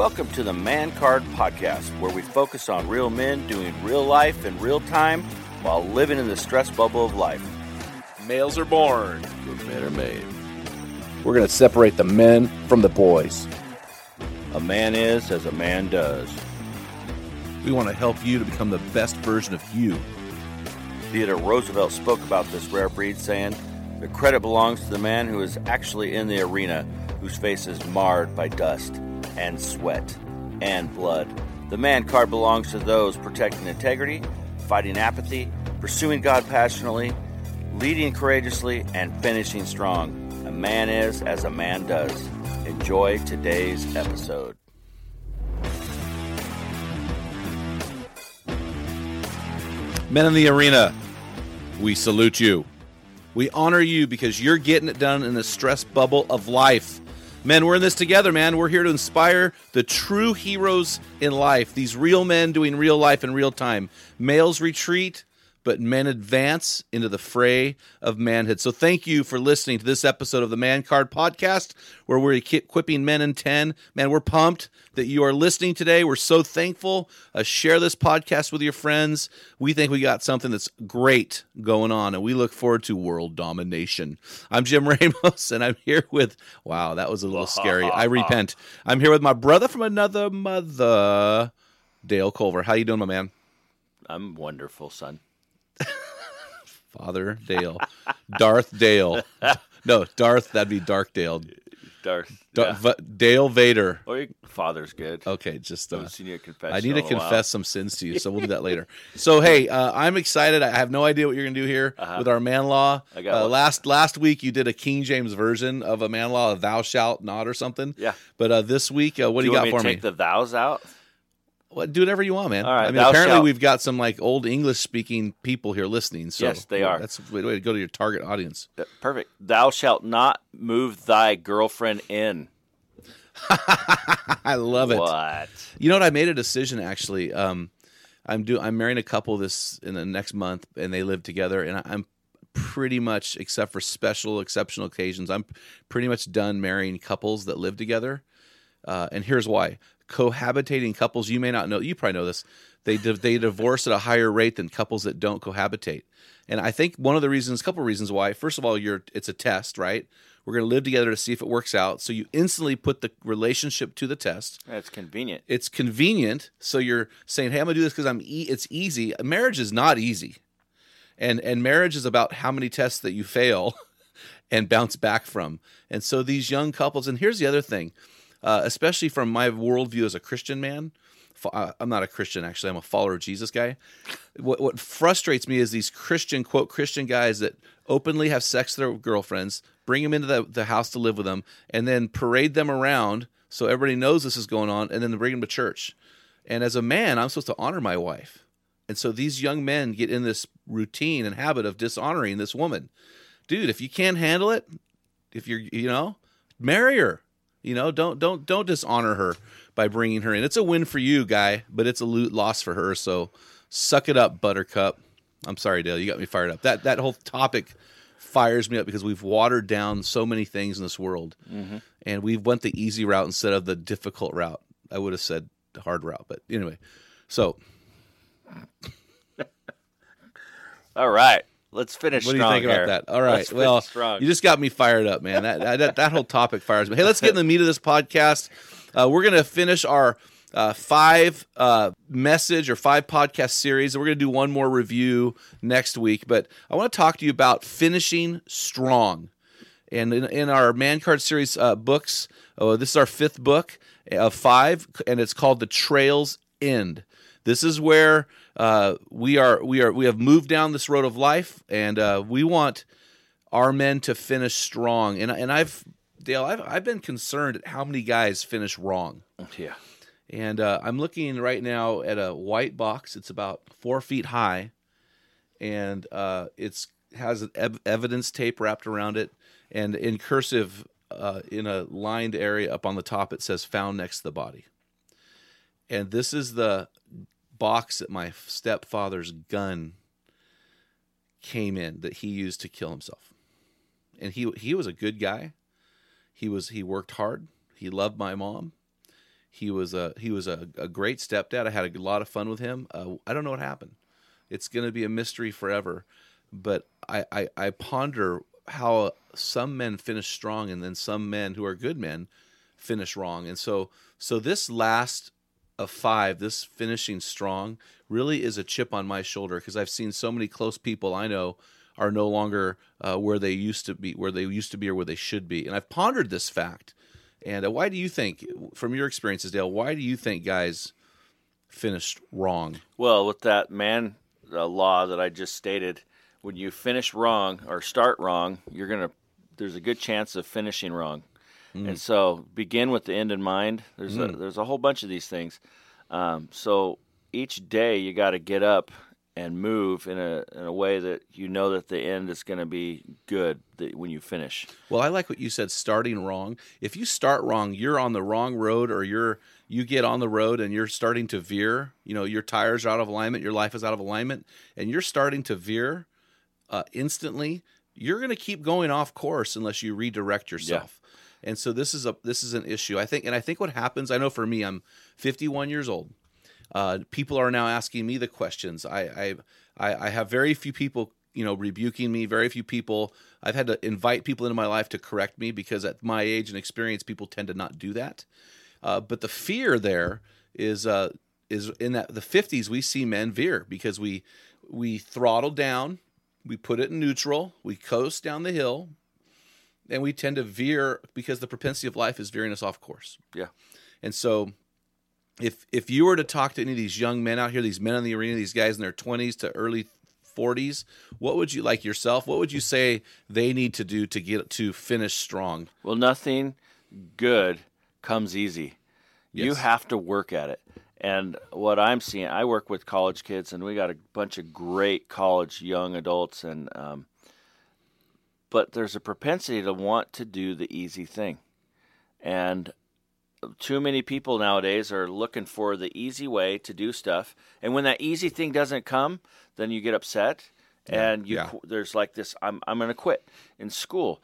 Welcome to the Man Card Podcast, where we focus on real men doing real life in real time while living in the stress bubble of life. Males are born, but men are made. We're going to separate the men from the boys. A man is as a man does. We want to help you to become the best version of you. Theodore Roosevelt spoke about this rare breed, saying, The credit belongs to the man who is actually in the arena, whose face is marred by dust and sweat and blood. The man card belongs to those protecting integrity, fighting apathy, pursuing God passionately, leading courageously, and finishing strong. A man is as a man does. Enjoy today's episode. Men in the arena, we salute you. We honor you because you're getting it done in the stress bubble of life. Men, we're in this together, man. We're here to inspire the true heroes in life, these real men doing real life in real time. Males retreat, but men advance into the fray of manhood. So thank you for listening to this episode of the Man Card Podcast, where we're equipping men in 10. Man, we're pumped that you are listening today. We're so thankful. Uh, share this podcast with your friends. We think we got something that's great going on, and we look forward to world domination. I'm Jim Ramos, and I'm here with, wow, that was a little scary. I repent. I'm here with my brother from another mother, Dale Culver. How you doing, my man? I'm wonderful, son. Father Dale, Darth Dale. No, Darth. That'd be Dark Dale. Darth. Da- yeah. V- Dale Vader. Or your father's good. Okay, just I uh, seen you at confession I need to a while. confess some sins to you, so we'll do that later. So hey, uh, I'm excited. I have no idea what you're gonna do here Uh-huh. with our man law. I got uh, last last week you did a King James version of a man law, a "Thou shalt not" or something. Yeah. But uh, this week, uh, what do you, want got me for to me? take the thous out? What, do whatever you want, man. All right, I mean, apparently shalt- we've got some like old English speaking people here listening. So Yes, they are. That's a way to go to your target audience. Perfect. Thou shalt not move thy girlfriend in. I love it. What? You know what? I made a decision actually. Um, I'm do I'm marrying a couple this in the next month, and they live together, and I'm pretty much, except for special exceptional occasions, I'm pretty much done marrying couples that live together. Uh, and here's why: cohabitating couples. You may not know. You probably know this. They di- they divorce at a higher rate than couples that don't cohabitate. And I think one of the reasons, a couple of reasons why. First of all, you're it's a test, right? We're going to live together to see if it works out. So you instantly put the relationship to the test That's convenient. it's convenient. So you're saying, "Hey, I'm gonna do this because I'm. E- it's easy." Marriage is not easy, and and marriage is about how many tests that you fail and bounce back from. And so these young couples. And here's the other thing, uh, especially from my worldview as a Christian man. uh, I'm not a Christian actually. I'm a follower of Jesus guy. What what frustrates me is these Christian quote Christian guys that openly have sex with their girlfriends, bring them into the, the house to live with them, and then parade them around so everybody knows this is going on, and then bring them to church. And as a man, I'm supposed to honor my wife. And so these young men get in this routine and habit of dishonoring this woman. Dude, if you can't handle it, if you're, you know, marry her. You know, don't don't don't dishonor her by bringing her in. It's a win for you, guy, but it's a lo- loss for her. So suck it up, Buttercup. I'm sorry, Dale. You got me fired up. That that whole topic fires me up because we've watered down so many things in this world, mm-hmm. and we've went the easy route instead of the difficult route. I would have said the hard route, but anyway. So All right. Let's finish. What do you think about here. that? All right. Let's well, you just got me fired up, man. That, that that whole topic fires me. Hey, let's get in the meat of this podcast. Uh, we're gonna finish our uh, five uh, message or five podcast series. We're gonna do one more review next week, but I want to talk to you about finishing strong. And in, in our man card series uh, books, oh, this is our fifth book of five, and it's called The Trails End. This is where uh, we are. We are. We have moved down this road of life, and uh, we want our men to finish strong. And and I've Dale, I've I've been concerned at how many guys finish wrong. yeah. And uh, I'm looking right now at a white box. It's about four feet high, and uh, it's has ev- evidence tape wrapped around it, and in cursive, uh, in a lined area up on the top, it says "found next to the body." And this is the box that my stepfather's gun came in that he used to kill himself. And he he was a good guy. He was he worked hard. He loved my mom. He was a he was a, a great stepdad. I had a lot of fun with him. Uh, I don't know what happened. It's going to be a mystery forever. But I, I I ponder how some men finish strong and then some men who are good men finish wrong. And so so this last of five, this finishing strong, really is a chip on my shoulder because I've seen so many close people I know are no longer uh, where they used to be, where they used to be, or where they should be. And I've pondered this fact. And uh, why do you think, from your experiences, Dale, why do you think guys finished wrong? Well, with that man uh, law that I just stated, when you finish wrong or start wrong, you're gonna. There's a good chance of finishing wrong, and so begin with the end in mind. There's a, there's a whole bunch of these things. Um, so each day you got to get up and move in a in a way that you know that the end is going to be good when you finish. Well, I like what you said. Starting wrong. If you start wrong, you're on the wrong road, or you're you get on the road and you're starting to veer. You know, your tires are out of alignment, your life is out of alignment, and you're starting to veer uh, instantly. You're going to keep going off course unless you redirect yourself. And so this is a this is an issue. I think, and I think what happens. I know for me, I'm 51 years old. Uh, people are now asking me the questions. I, I I have very few people you know rebuking me. Very few people. I've had to invite people into my life to correct me because at my age and experience, people tend to not do that. Uh, but the fear there is uh, is in that the 50s we see men veer because we we throttle down, we put it in neutral, we coast down the hill, and we tend to veer because the propensity of life is veering us off course. Yeah. And so if if you were to talk to any of these young men out here, these men in the arena, these guys in their 20s to early 40s, what would you like yourself? What would you say they need to do to get to finish strong? Well, nothing good comes easy. You have to work at it. And what I'm seeing, I work with college kids, and we got a bunch of great college young adults, and um, but there's a propensity to want to do the easy thing, and too many people nowadays are looking for the easy way to do stuff, and when that easy thing doesn't come, then you get upset, and you Yeah. there's like this, I'm I'm going to quit in school.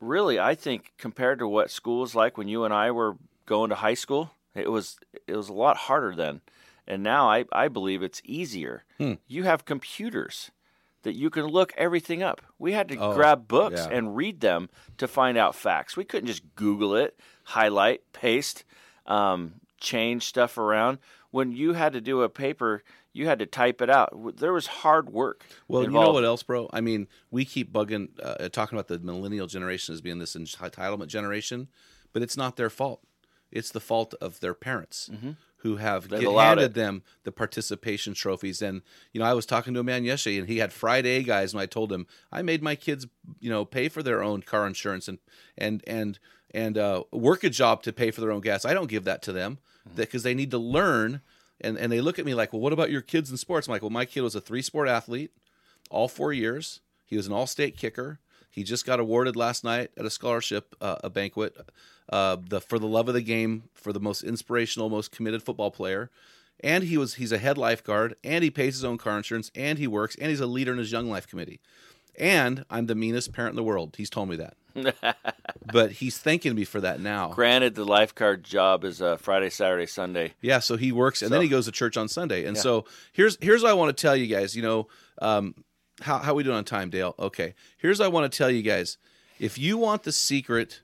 Really, I think compared to what school was like when you and I were going to high school, it was it was a lot harder then, and now I I believe it's easier. Hmm. You have computers that you can look everything up. We had to Oh, grab books yeah. and read them to find out facts. We couldn't just Google it, highlight, paste, um, change stuff around. When you had to do a paper, you had to type it out. There was hard work. Well, you know what else, bro? I mean, we keep bugging, uh, talking about the millennial generation as being this entitlement generation, but it's not their fault. It's the fault of their parents who have get- allowed handed it. them the participation trophies. And you know, I was talking to a man yesterday, and he had Friday A guys, and I told him I made my kids, you know, pay for their own car insurance and and and and uh, work a job to pay for their own gas. I don't give that to them because they need to learn. And and they look at me like, well, what about your kids in sports? I'm like, well, my kid was a three sport athlete all four years. He was an all-state kicker. He just got awarded last night at a scholarship, uh, a banquet, uh, the for the love of the game, for the most inspirational, most committed football player. And he was he's a head lifeguard, and he pays his own car insurance, and he works, and he's a leader in his young life committee. And I'm the meanest parent in the world. He's told me that, but he's thanking me for that now. Granted, the lifeguard job is uh, Friday, Saturday, Sunday. Yeah, so he works and So- then he goes to church on Sunday. And Yeah. so here's here's what I want to tell you guys. You know, um, how how we doing on time, Dale? Okay. Here's what I want to tell you guys. If you want the secret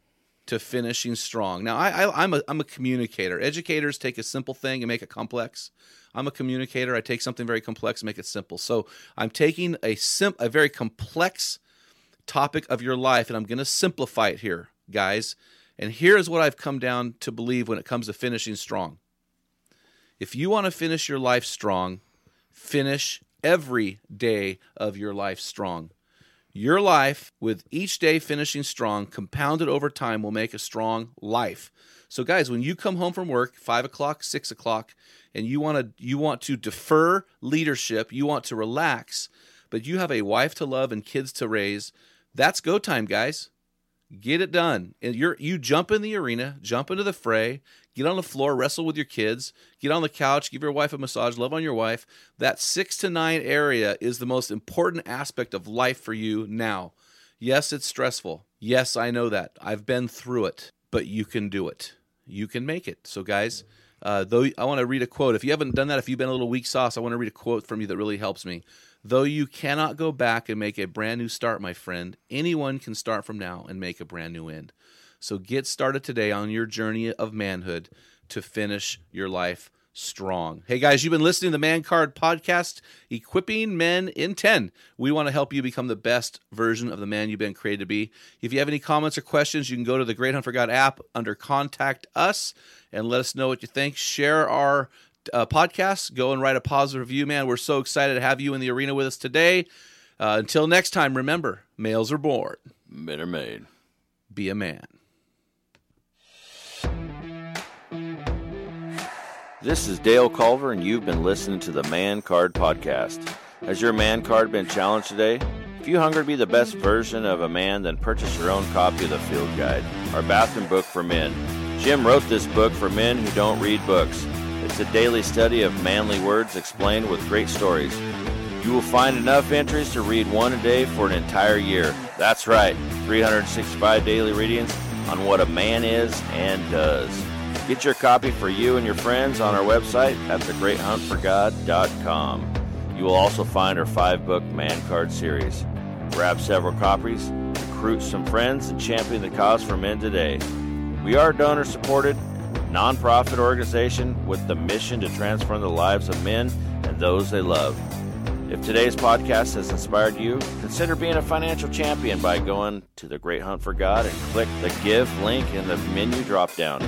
to finishing strong. Now, I, I I'm a I'm a communicator. Educators take a simple thing and make it complex. I'm a communicator. I take something very complex and make it simple. So I'm taking a sim a very complex topic of your life and I'm going to simplify it here, guys. And here's what I've come down to believe when it comes to finishing strong. If you want to finish your life strong, finish every day of your life strong. Your life, with each day finishing strong, compounded over time, will make a strong life. So, guys, when you come home from work, five o'clock, six o'clock, and you want to you want to defer leadership, you want to relax, but you have a wife to love and kids to raise, that's go time, guys. Get it done. And you're you jump in the arena, jump into the fray, get on the floor, wrestle with your kids, get on the couch, give your wife a massage, love on your wife. That six to nine area is the most important aspect of life for you now. Yes, it's stressful. Yes, I know that. I've been through it, but you can do it. You can make it. So, guys, uh, though I want to read a quote. If you haven't done that, if you've been a little weak sauce, I want to read a quote from you that really helps me. Though you cannot go back and make a brand new start, my friend, anyone can start from now and make a brand new end. So get started today on your journey of manhood to finish your life strong. Hey guys, you've been listening to the Man Card podcast, Equipping Men in 10. We want to help you become the best version of the man you've been created to be. If you have any comments or questions, you can go to the Great Hunt for God app under Contact Us and let us know what you think. Share our uh, podcast. Go and write a positive review, man. We're so excited to have you in the arena with us today. Uh, until next time, remember males are born, Men are made. be a man. This is Dale Culver, and you've been listening to the Man Card Podcast. Has your man card been challenged today? If you hunger to be the best version of a man, then purchase your own copy of the Field Guide, our bathroom book for men. Jim wrote this book for men who don't read books. It's a daily study of manly words explained with great stories. You will find enough entries to read one a day for an entire year. That's right, 365 daily readings on what a man is and does. Get your copy for you and your friends on our website at thegreathuntforgod.com. You will also find our five book Man Card series. Grab several copies, recruit some friends, and champion the cause for men today. We are donor supported, nonprofit organization with the mission to transform the lives of men and those they love. If today's podcast has inspired you, consider being a financial champion by going to the Great Hunt for God and click the Give link in the menu drop down.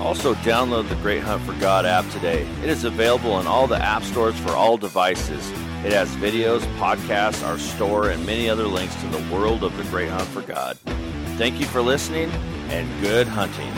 Also, download the Great Hunt for God app today. It is available in all the app stores for all devices. It has videos, podcasts, our store, and many other links to the world of the Great Hunt for God. Thank you for listening and good hunting.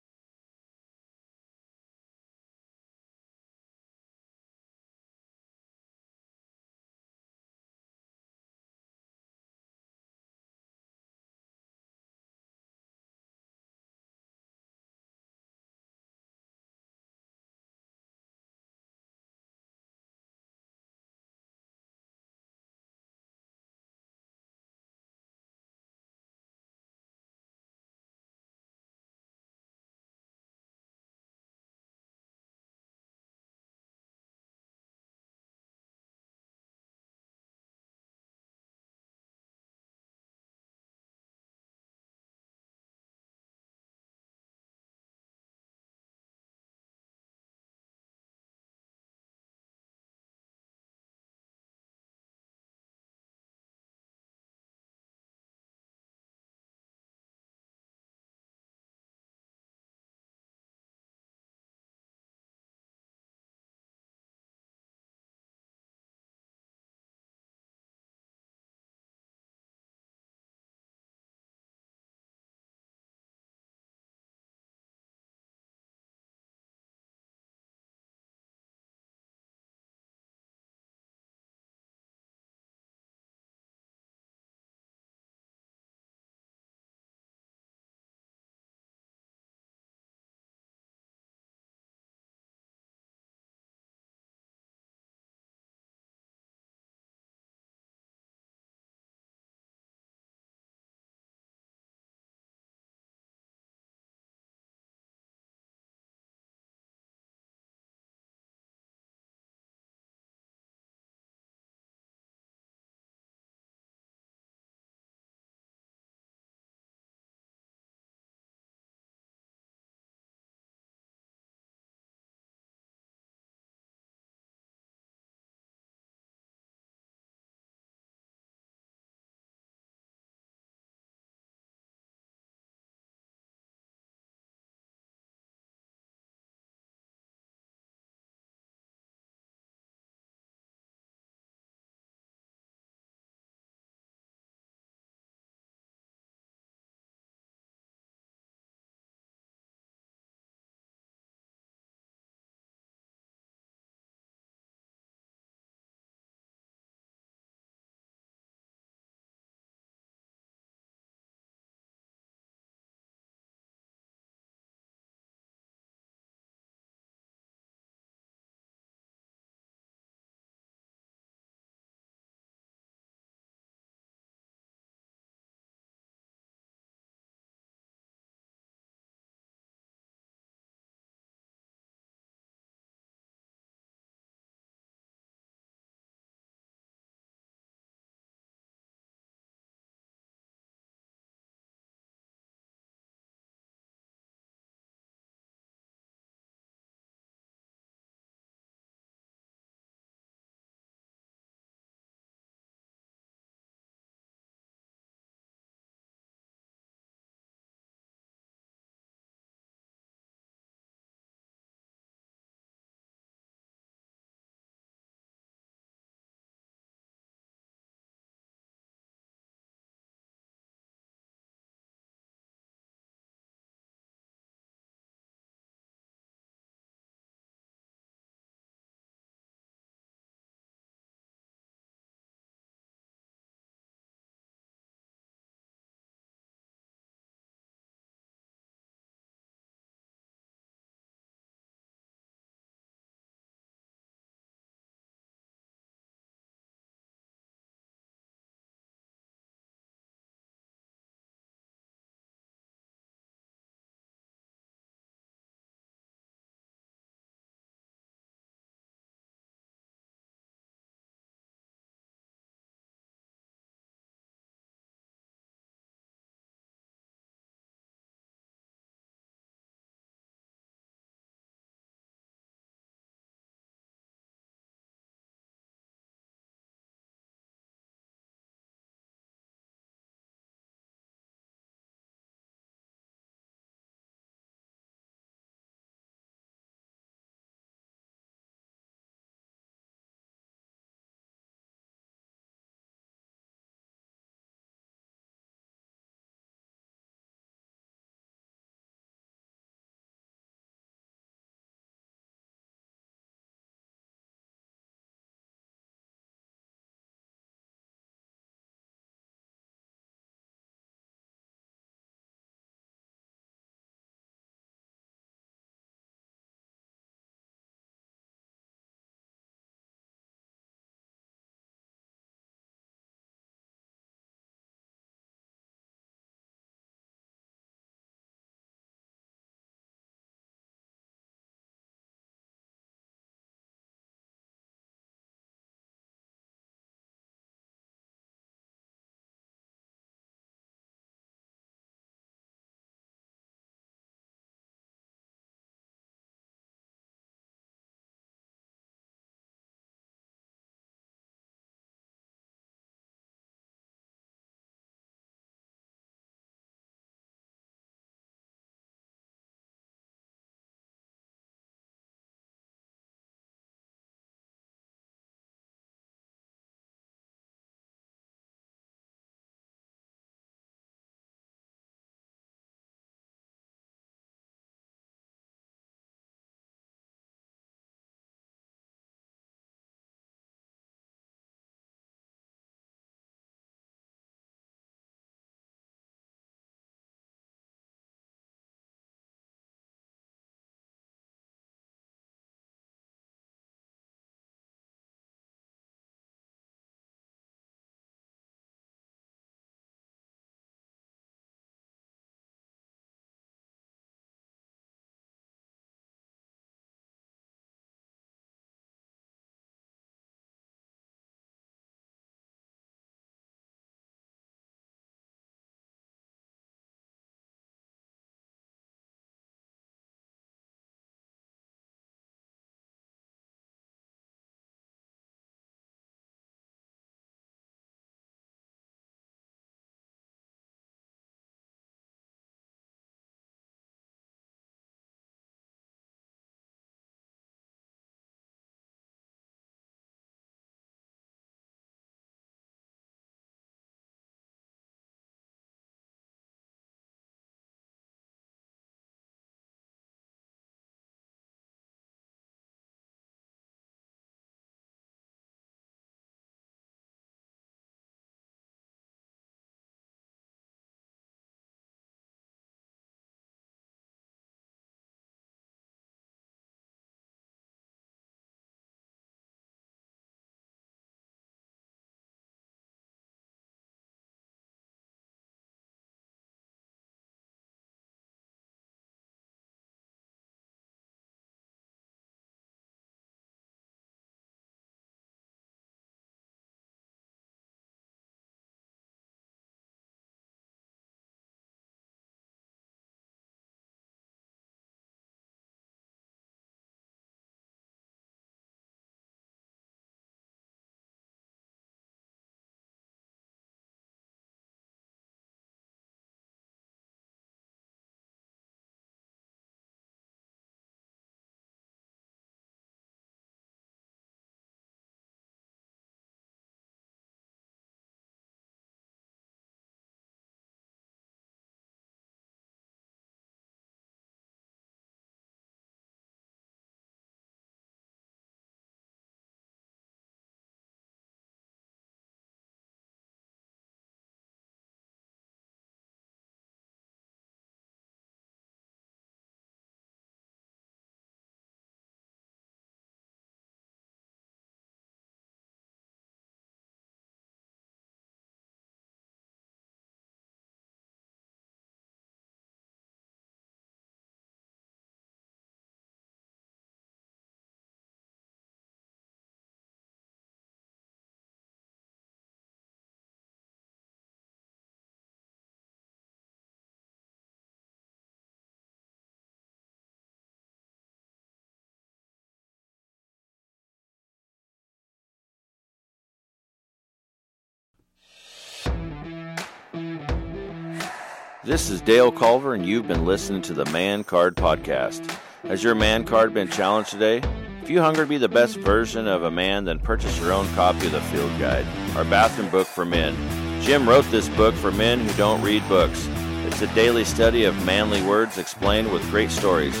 This is Dale Culver, and you've been listening to the Man Card Podcast. Has your man card been challenged today? If you hunger to be the best version of a man, then purchase your own copy of the Field Guide, our bathroom book for men. Jim wrote this book for men who don't read books. It's a daily study of manly words explained with great stories.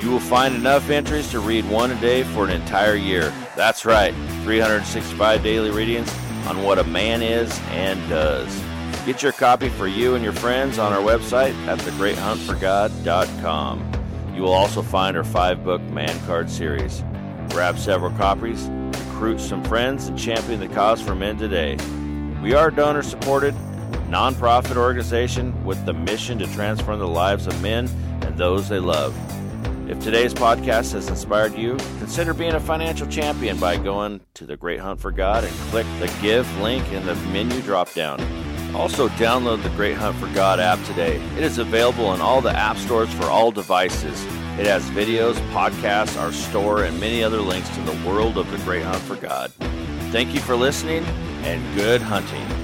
You will find enough entries to read one a day for an entire year. That's right, 365 daily readings on what a man is and does. Get your copy for you and your friends on our website at thegreathuntforgod.com. You will also find our five book Man Card series. Grab several copies, recruit some friends, and champion the cause for men today. We are a donor supported, nonprofit organization with the mission to transform the lives of men and those they love. If today's podcast has inspired you, consider being a financial champion by going to the Great Hunt for God and click the Give link in the menu drop down. Also, download the Great Hunt for God app today. It is available in all the app stores for all devices. It has videos, podcasts, our store, and many other links to the world of the Great Hunt for God. Thank you for listening and good hunting.